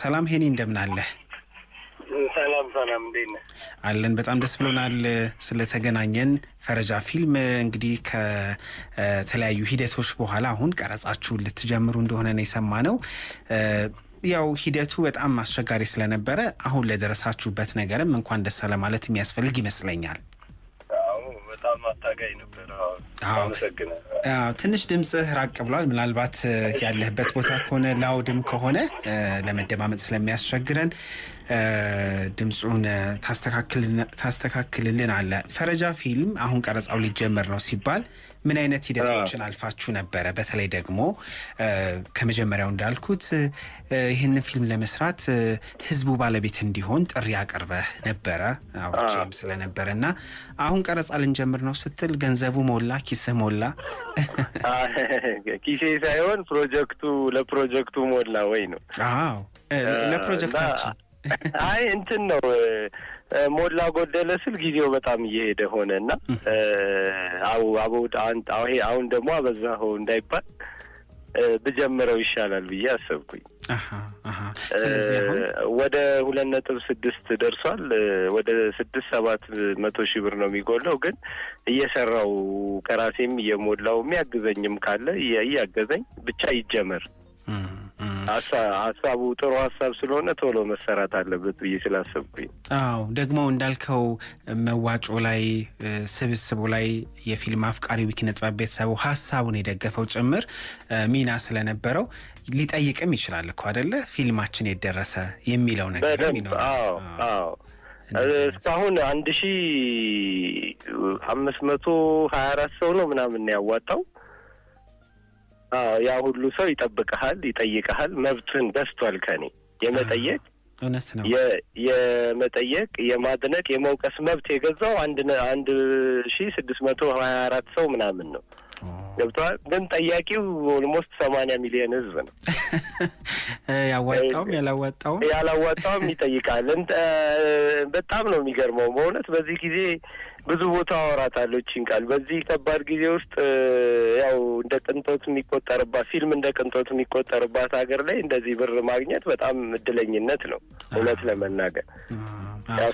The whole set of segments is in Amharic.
ሰላም ሄኒ፣ እንደምን አለህ? ሰላም ሰላም፣ እንዴት ነህ? አለን። በጣም ደስ ብሎናል ስለተገናኘን። ፈረጃ ፊልም እንግዲህ ከተለያዩ ሂደቶች በኋላ አሁን ቀረጻችሁን ልትጀምሩ እንደሆነ ነው የሰማነው። ያው ሂደቱ በጣም አስቸጋሪ ስለነበረ አሁን ለደረሳችሁበት ነገርም እንኳን ደስ አለ ማለት የሚያስፈልግ ይመስለኛል። አታጋይ ነበር። አመሰግናለሁ። ትንሽ ድምፅህ ራቅ ብሏል። ምናልባት ያለህበት ቦታ ከሆነ ላውድም ከሆነ ለመደማመጥ ስለሚያስቸግረን ድምፁን ታስተካክልልን አለ። ፈረጃ ፊልም አሁን ቀረጻው ሊጀመር ነው ሲባል ምን አይነት ሂደቶችን አልፋችሁ ነበረ? በተለይ ደግሞ ከመጀመሪያው እንዳልኩት ይህንን ፊልም ለመስራት ህዝቡ ባለቤት እንዲሆን ጥሪ አቅርበህ ነበረ አውርቼም ስለነበረ እና አሁን ቀረጻ ልንጀምር ነው ስትል ገንዘቡ ሞላ፣ ኪስህ ሞላ? ኪሴ ሳይሆን ፕሮጀክቱ ለፕሮጀክቱ ሞላ ወይ ነው? አዎ ለፕሮጀክታችን አይ እንትን ነው ሞላ ጎደለ ስል ጊዜው በጣም እየሄደ ሆነ እና አሁን ደግሞ አበዛኸው እንዳይባል ብጀምረው ይሻላል ብዬ አሰብኩኝ። ወደ ሁለት ነጥብ ስድስት ደርሷል። ወደ ስድስት ሰባት መቶ ሺህ ብር ነው የሚጎለው። ግን እየሰራው ከራሴም እየሞላው የሚያግዘኝም ካለ እያገዘኝ ብቻ ይጀመር። ሀሳቡ ጥሩ ሀሳብ ስለሆነ ቶሎ መሰራት አለበት ብዬ ስላሰብኩኝ። አዎ ደግሞ እንዳልከው መዋጮ ላይ ስብስቡ ላይ የፊልም አፍቃሪ ኪነ ጥበብ ቤተሰቡ ሀሳቡን የደገፈው ጭምር ሚና ስለነበረው ሊጠይቅም ይችላል እኮ አደለ? ፊልማችን የደረሰ የሚለው ነገር ይኖራል። እስካሁን አንድ ሺ አምስት መቶ ሀያ አራት ሰው ነው ምናምን ያዋጣው ያ ሁሉ ሰው ይጠብቀሃል፣ ይጠይቀሃል። መብትን ገዝቷል ከኔ የመጠየቅ እውነት ነው የመጠየቅ የማድነቅ የመውቀስ መብት የገዛው አንድ አንድ ሺ ስድስት መቶ ሀያ አራት ሰው ምናምን ነው። ገብተዋል። ግን ጠያቂው almost ሰማንያ ሚሊዮን ህዝብ ነው። ያዋጣውም ያላዋጣውም ያላዋጣውም ይጠይቃል። በጣም ነው የሚገርመው በእውነት በዚህ ጊዜ ብዙ ቦታ አወራታለሁ ይህችን ቃል። በዚህ ከባድ ጊዜ ውስጥ ያው እንደ ቅንጦት የሚቆጠርባት ፊልም እንደ ቅንጦት የሚቆጠርባት ሀገር ላይ እንደዚህ ብር ማግኘት በጣም እድለኝነት ነው እውነት ለመናገር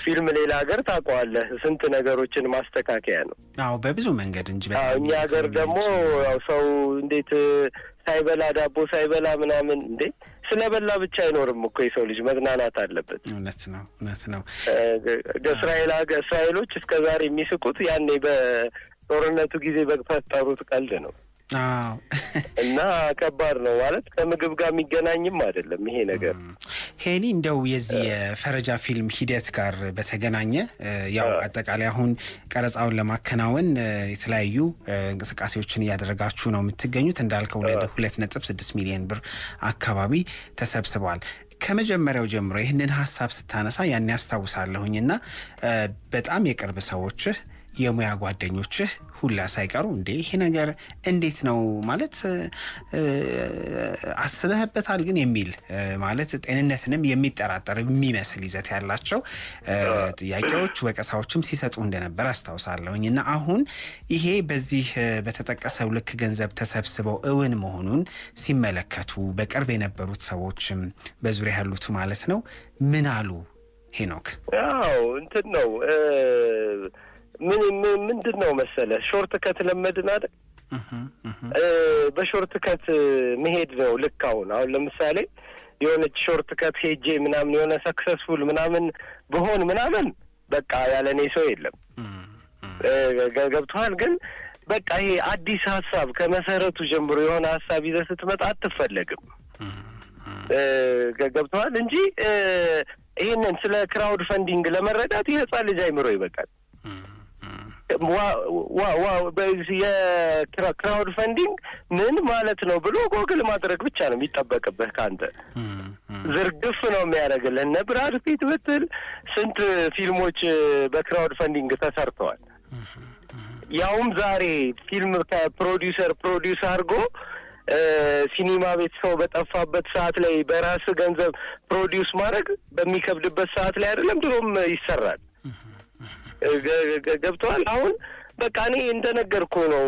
ፊልም ሌላ ሀገር ታውቀዋለህ፣ ስንት ነገሮችን ማስተካከያ ነው። አዎ በብዙ መንገድ እንጂ እኛ ሀገር ደግሞ ያው ሰው እንዴት ሳይበላ ዳቦ ሳይበላ ምናምን እንዴ ስለበላ ብቻ አይኖርም እኮ የሰው ልጅ መዝናናት አለበት። እውነት ነው፣ እውነት ነው። እስራኤል እስራኤሎች እስከ ዛሬ የሚስቁት ያኔ በጦርነቱ ጊዜ በፈጠሩት ቀልድ ነው። እና ከባድ ነው ማለት ከምግብ ጋር የሚገናኝም አይደለም ይሄ ነገር። ሄኒ እንደው የዚህ የፈረጃ ፊልም ሂደት ጋር በተገናኘ ያው አጠቃላይ አሁን ቀረጻውን ለማከናወን የተለያዩ እንቅስቃሴዎችን እያደረጋችሁ ነው የምትገኙት። እንዳልከው ሁለት ነጥብ ስድስት ሚሊዮን ብር አካባቢ ተሰብስቧል። ከመጀመሪያው ጀምሮ ይህንን ሀሳብ ስታነሳ ያን ያስታውሳለሁኝ እና በጣም የቅርብ ሰዎችህ የሙያ ጓደኞችህ ሁላ ሳይቀሩ እንዴ ይሄ ነገር እንዴት ነው ማለት አስበህበታል ግን የሚል ማለት ጤንነትንም የሚጠራጠር የሚመስል ይዘት ያላቸው ጥያቄዎች፣ ወቀሳዎችም ሲሰጡ እንደነበር አስታውሳለሁኝ እና አሁን ይሄ በዚህ በተጠቀሰው ልክ ገንዘብ ተሰብስበው እውን መሆኑን ሲመለከቱ በቅርብ የነበሩት ሰዎችም በዙሪያ ያሉት ማለት ነው ምን አሉ ሄኖክ? ያው እንትን ነው ምን ምንድን ነው መሰለ short cut ለመድን አይደል? በ short cut መሄድ ነው ልክ። አሁን አሁን ለምሳሌ የሆነች short cut ሄጄ ምናምን የሆነ successful ምናምን ብሆን ምናምን በቃ ያለ እኔ ሰው የለም። ገብቶሃል? ግን በቃ ይሄ አዲስ ሀሳብ ከመሰረቱ ጀምሮ የሆነ ሀሳብ ይዘህ ስትመጣ አትፈለግም። ገብቶሃል? እንጂ ይህንን ስለ crowd funding ለመረዳት የህፃን ልጅ አይምሮ ይበቃል። የ crowd funding ምን ማለት ነው ብሎ ጎግል ማድረግ ብቻ ነው የሚጠበቅብህ ከአንተ። ዝርግፍ ነው የሚያደርግልህ። እነ ብራድ ፒት ብትል ስንት ፊልሞች በ crowd funding ተሰርተዋል። ያውም ዛሬ ፊልም ከፕሮዲውሰር produce አድርጎ ሲኒማ ቤት ሰው በጠፋበት ሰዓት ላይ በራስ ገንዘብ produce ማድረግ በሚከብድበት ሰዓት ላይ አይደለም ድሮም ይሰራል። ገብተዋል። አሁን በቃ እኔ እንደነገርኩ ነው።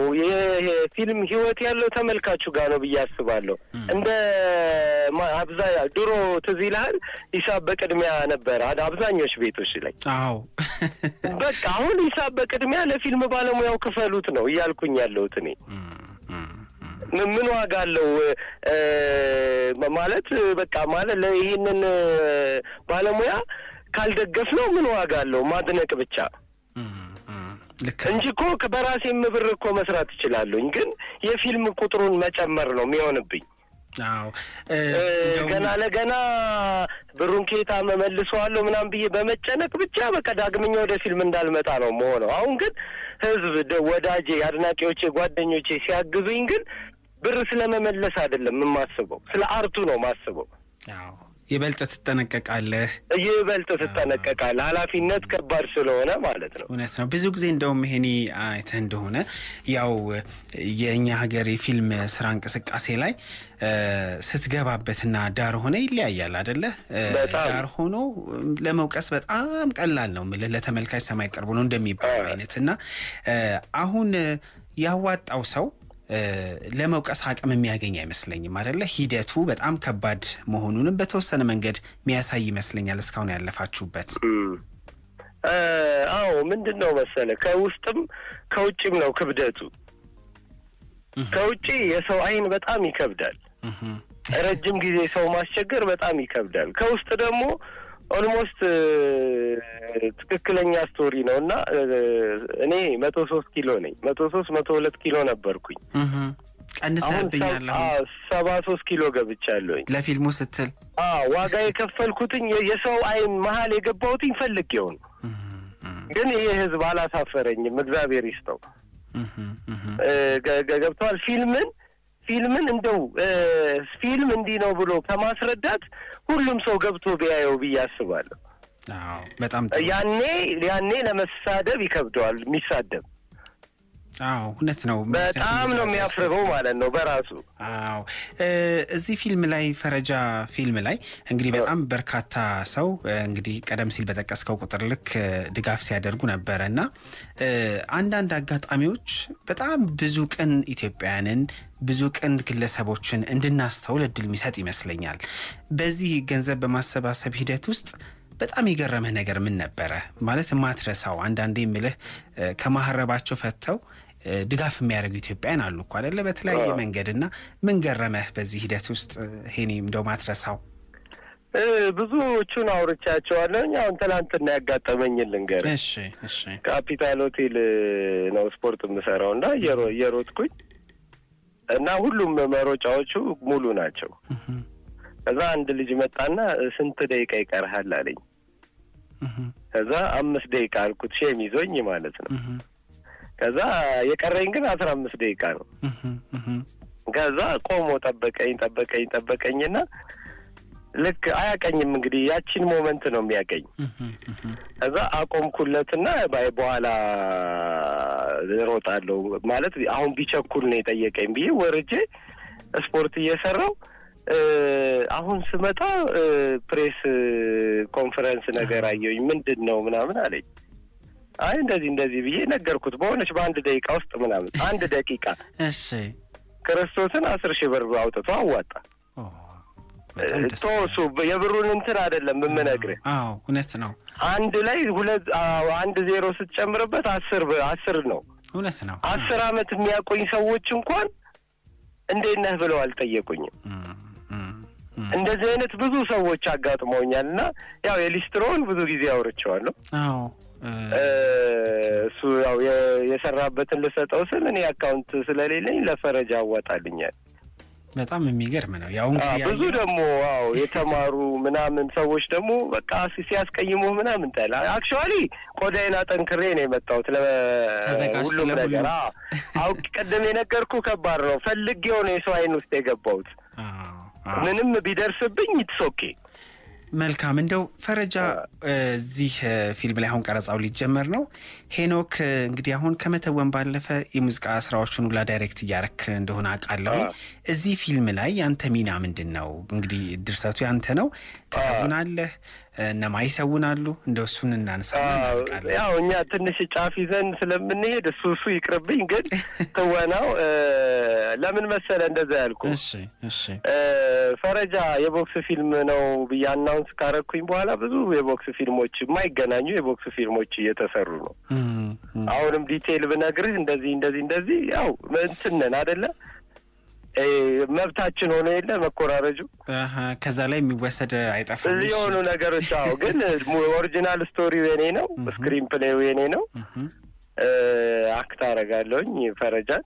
የፊልም ህይወት ያለው ተመልካቹ ጋር ነው ብዬ አስባለሁ። እንደ አብዛ ድሮ ትዝ ይልሃል? ሂሳብ በቅድሚያ ነበረ አብዛኞች ቤቶች ላይ። አዎ። በቃ አሁን ሂሳብ በቅድሚያ ለፊልም ባለሙያው ክፈሉት ነው እያልኩኝ ያለሁት እኔ። ምን ዋጋ አለው? ማለት በቃ ማለት ይህንን ባለሙያ ካልደገፍ ነው ምን ዋጋ አለው? ማድነቅ ብቻ እንጂ እኮ በራሴም ብር እኮ መስራት እችላለሁኝ። ግን የፊልም ቁጥሩን መጨመር ነው የሚሆንብኝ። አዎ ገና ለገና ብሩን ኬታ መመልሰዋለሁ ምናምን ብዬ በመጨነቅ ብቻ በቃ ዳግመኛ ወደ ፊልም እንዳልመጣ ነው መሆነው። አሁን ግን ህዝብ፣ ወዳጄ፣ አድናቂዎቼ፣ ጓደኞቼ ሲያግዙኝ ግን ብር ስለመመለስ አይደለም የማስበው፣ ስለ አርቱ ነው የማስበው። ይበልጥ ትጠነቀቃለህ፣ ይበልጥ ትጠነቀቃለህ። ኃላፊነት ከባድ ስለሆነ ማለት ነው። እውነት ነው። ብዙ ጊዜ እንደውም ይሄኔ አይተህ እንደሆነ ያው የእኛ ሀገር የፊልም ስራ እንቅስቃሴ ላይ ስትገባበትና ዳር ሆነ ይለያያል አደለ? ዳር ሆኖ ለመውቀስ በጣም ቀላል ነው ምልህ ለተመልካች ሰማይ ቀርቦ ነው እንደሚባለው አይነት እና አሁን ያዋጣው ሰው ለመውቀስ አቅም የሚያገኝ አይመስለኝም አደለ? ሂደቱ በጣም ከባድ መሆኑንም በተወሰነ መንገድ የሚያሳይ ይመስለኛል እስካሁን ያለፋችሁበት። አዎ ምንድን ነው መሰለ ከውስጥም ከውጭም ነው ክብደቱ። ከውጭ የሰው አይን በጣም ይከብዳል። ረጅም ጊዜ ሰው ማስቸገር በጣም ይከብዳል። ከውስጥ ደግሞ almost ትክክለኛ story ነው እና እኔ መቶ ሶስት ኪሎ ነኝ። መቶ ሶስት መቶ ሁለት ኪሎ ነበርኩኝ። ቀንሰህብኛል። ሰባ ሶስት ኪሎ ገብቻለሁኝ ለፊልሙ ስትል። ዋጋ የከፈልኩትኝ የሰው አይን መሀል የገባሁትኝ ፈልጌው ነው። ግን ይህ ህዝብ አላሳፈረኝም። እግዚአብሔር ይስጠው። ገብተዋል ፊልምን ፊልምን እንደው ፊልም እንዲህ ነው ብሎ ከማስረዳት ሁሉም ሰው ገብቶ ቢያየው ብዬ አስባለሁ። በጣም ያኔ ያኔ ለመሳደብ ይከብደዋል የሚሳደብ አዎ እውነት ነው። በጣም ነው የሚያፍርበው ማለት ነው በራሱ። አዎ እዚህ ፊልም ላይ ፈረጃ ፊልም ላይ እንግዲህ በጣም በርካታ ሰው እንግዲህ ቀደም ሲል በጠቀስከው ቁጥር ልክ ድጋፍ ሲያደርጉ ነበረ እና አንዳንድ አጋጣሚዎች በጣም ብዙ ቅን ኢትዮጵያውያንን ብዙ ቅን ግለሰቦችን እንድናስተውል እድል የሚሰጥ ይመስለኛል። በዚህ ገንዘብ በማሰባሰብ ሂደት ውስጥ በጣም የገረመህ ነገር ምን ነበረ? ማለት የማትረሳው አንዳንዴ የምልህ ከማህረባቸው ፈተው ድጋፍ የሚያደርጉ ኢትዮጵያውያን አሉ እኮ አይደለ? በተለያየ መንገድ እና ምን ገረመህ በዚህ ሂደት ውስጥ ሄኔ እንደው ማትረሳው? ብዙዎቹን አውርቻቸዋለሁኝ። አሁን ትናንትና ያጋጠመኝን ልንገርህ። ካፒታል ሆቴል ነው ስፖርት የምሰራው እና እየሮጥኩኝ እና ሁሉም መሮጫዎቹ ሙሉ ናቸው። ከዛ አንድ ልጅ መጣና ስንት ደቂቃ ይቀርሃል አለኝ። ከዛ አምስት ደቂቃ አልኩት፣ shame ይዞኝ ማለት ነው። ከዛ የቀረኝ ግን አስራ አምስት ደቂቃ ነው። ከዛ ቆሞ ጠበቀኝ ጠበቀኝ ጠበቀኝና ልክ አያቀኝም እንግዲህ ያቺን moment ነው የሚያቀኝ። ከዛ አቆምኩለትና በኋላ እሮጣለሁ ማለት አሁን ቢቸኩል ነው የጠየቀኝ ብዬ ወርጄ ስፖርት እየሰራው አሁን ስመጣ ፕሬስ ኮንፈረንስ ነገር አየሁኝ። ምንድን ነው ምናምን አለኝ። አይ እንደዚህ እንደዚህ ብዬ ነገርኩት። በሆነች በአንድ ደቂቃ ውስጥ ምናምን አንድ ደቂቃ እሺ፣ ክርስቶስን አስር ሺህ ብር አውጥቶ አዋጣ። ቶሱ የብሩን እንትን አይደለም የምነግርህ። አዎ እውነት ነው። አንድ ላይ ሁለት አንድ ዜሮ ስትጨምርበት አስር አስር ነው። እውነት ነው። አስር አመት የሚያቆኝ ሰዎች እንኳን እንዴት ነህ ብለው አልጠየቁኝም። እንደዚህ አይነት ብዙ ሰዎች አጋጥመውኛል እና ያው የሊስትሮን ብዙ ጊዜ አውርቼዋለሁ። አዎ እሱ ያው የሰራበትን ልሰጠው ስል እኔ account ስለሌለኝ ለፈረጃ አዋጣልኛል። በጣም የሚገርም ነው። ያው እንግዲህ ብዙ ደግሞ አዎ የተማሩ ምናምን ሰዎች ደግሞ በቃ ሲያስቀይሙ ምናምን ጠላ actually ቆዳዬን አጠንክሬ ነው የመጣሁት ለሁሉም ነገር። አውቅ ቅድም የነገርኩ ከባድ ነው። ፈልጌው ነው የሰው አይን ውስጥ የገባሁት። ምንም ቢደርስብኝ okay። መልካም እንደው ፈረጃ እዚህ ፊልም ላይ አሁን ቀረጻው ሊጀመር ነው። ሄኖክ እንግዲህ አሁን ከመተወን ባለፈ የሙዚቃ ስራዎችን ሁላ direct እያረክ እንደሆነ አውቃለሁ። እዚህ ፊልም ላይ ያንተ ሚና ምንድን ነው? እንግዲህ ድርሰቱ ያንተ ነው፣ ትተውናለህ። እነማ ይተውናሉ? እንደው እሱን እናንሳ። ያው እኛ ትንሽ ጫፍ ይዘን ስለምንሄድ እሱ እሱ ይቅርብኝ። ግን ትወናው ለምን መሰለ እንደዛ ያልኩ ፈረጃ የቦክስ ፊልም ነው ብዬ announce ካረኩኝ በኋላ ብዙ የቦክስ ፊልሞች የማይገናኙ የቦክስ ፊልሞች እየተሰሩ ነው። አሁንም detail ብነግርህ እንደዚህ እንደዚህ እንደዚህ ያው እንትን ነን አደለ መብታችን ሆኖ የለ መኮራረጁ። ከዛ ላይ የሚወሰድ አይጠፋም። የሆኑ ነገሮች። አዎ ግን original story ው የኔ ነው፣ screenplay ው የኔ ነው። act አረጋለሁኝ ፈረጃን።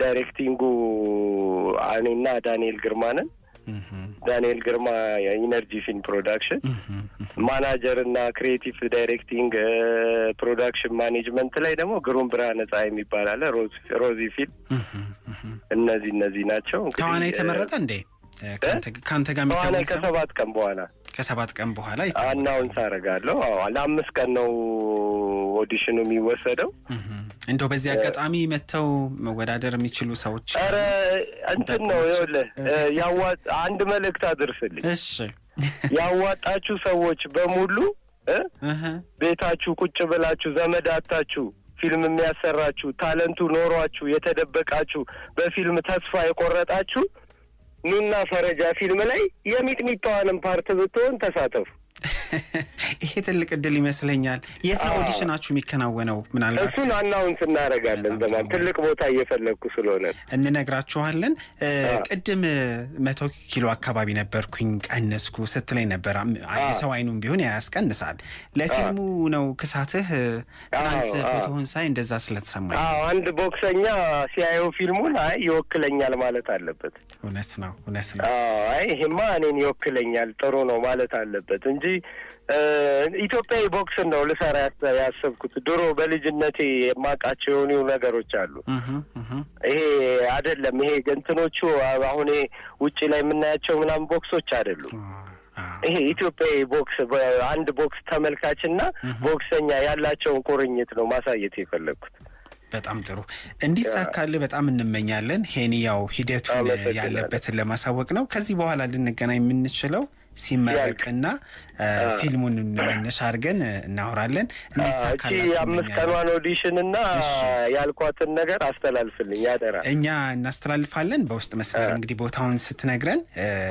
directing ኡ እኔና ዳንኤል ግርማንን ዳንኤል ግርማ የኢነርጂ ፊልም production manager እና creative directing production management ላይ ደግሞ ግሩም ብርሃነ ፀሐይ የሚባል አለ። ለዚህ ፊልም እነዚህ እነዚህ ናቸው። ተዋናይ የተመረጠ እንዴ? ከአንተ ጋር ከሰባት ቀን በኋላ ከሰባት ቀን በኋላ announce አደርጋለሁ። ለአምስት ቀን ነው audition ኑ የሚወሰደው። እንደው በዚህ አጋጣሚ መጥተው መወዳደር የሚችሉ ሰዎች ኧረ እንትን ነው ይኸውልህ፣ ያዋ አንድ መልእክት አድርስልኝ። እሺ ያዋጣችሁ ሰዎች በሙሉ ቤታችሁ ቁጭ ብላችሁ ዘመድ አጥታችሁ ፊልም የሚያሰራችሁ talent ኡ ኖሯችሁ የተደበቃችሁ በፊልም ተስፋ የቆረጣችሁ ኑና ፈረጃ ፊልም ላይ የሚጥሚጣዋንም part ብትሆን ተሳተፉ። ይሄ ትልቅ እድል ይመስለኛል። የት ነው ኦዲሽናችሁ የሚከናወነው? ምናልባት እሱን announce እናደርጋለን። ዘማን ትልቅ ቦታ እየፈለግኩ ስለሆነ እንነግራችኋለን። ቅድም መቶ ኪሎ አካባቢ ነበርኩኝ ቀነስኩ ስትለኝ ነበር። የሰው አይኑም ቢሆን ያስቀንሳል። ለፊልሙ ነው ክሳትህ? ትናንት ፎቶህን ሳይ እንደዛ ስለተሰማኝ አንድ ቦክሰኛ ሲያየው ፊልሙን አይ ይወክለኛል ማለት አለበት። እውነት ነው፣ እውነት ነው። አይ ይሄማ እኔን ይወክለኛል ጥሩ ነው ማለት አለበት እንጂ ኢትዮጵያዊ ቦክስን ነው ልሰራ ያሰብኩት። ድሮ በልጅነቴ የማውቃቸው የሆኑ ነገሮች አሉ። ይሄ አይደለም። ይሄ እንትኖቹ አሁን ውጭ ላይ የምናያቸው ምናምን ቦክሶች አይደሉም። ይሄ ኢትዮጵያዊ ቦክስ አንድ ቦክስ ተመልካችና ቦክሰኛ ያላቸውን ቁርኝት ነው ማሳየት የፈለግኩት። በጣም ጥሩ እንዲሳካልህ በጣም እንመኛለን። ሄኒ ያው ሂደቱን ያለበትን ለማሳወቅ ነው። ከዚህ በኋላ ልንገናኝ የምንችለው ሲመረቅና ፊልሙን መነሻ አድርገን እናወራለን። እንዲሳካላችሁ አምስት ቀኗን audition እና ያልኳትን ነገር አስተላልፍልኝ ያደራ እኛ እናስተላልፋለን። በውስጥ መስመር እንግዲህ ቦታውን ስትነግረን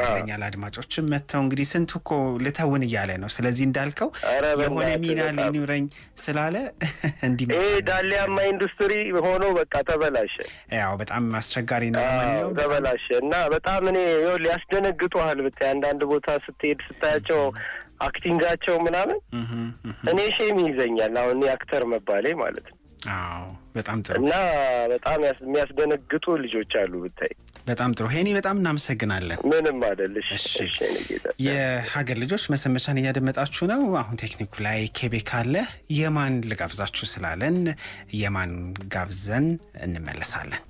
ለእኛ ለአድማጮችም መጥተው እንግዲህ ስንቱ እኮ ልተውን እያለ ነው። ስለዚህ እንዳልከው የሆነ ሚና ሊኑረኝ ስላለ እንዲ ይሄ ዳሊያማ ኢንዱስትሪ ሆኖ በቃ ተበላሸ። ያው በጣም አስቸጋሪ ነው። ለማንኛውም ተበላሸ እና በጣም እኔ ሊያስደነግጡሃል ብታይ አንዳንድ ቦታ ስትሄድ ስታያቸው acting ኣቸው ምናምን እኔ shame ይዘኛል። አሁን እኔ actor መባሌ ማለት ነው። አዎ በጣም ጥሩ እና በጣም የሚያስደነግጡ ልጆች አሉ ብታይ። በጣም ጥሩ ሄኒ፣ በጣም እናመሰግናለን። ምንም አይደልሽ። የሀገር ልጆች መሰንበቻን እያደመጣችሁ ነው። አሁን ቴክኒኩ ላይ ኬቤክ አለ። የማን ልጋብዛችሁ ስላለን የማን ጋብዘን እንመለሳለን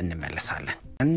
እንመለሳለን